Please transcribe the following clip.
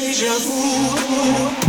Deja vu.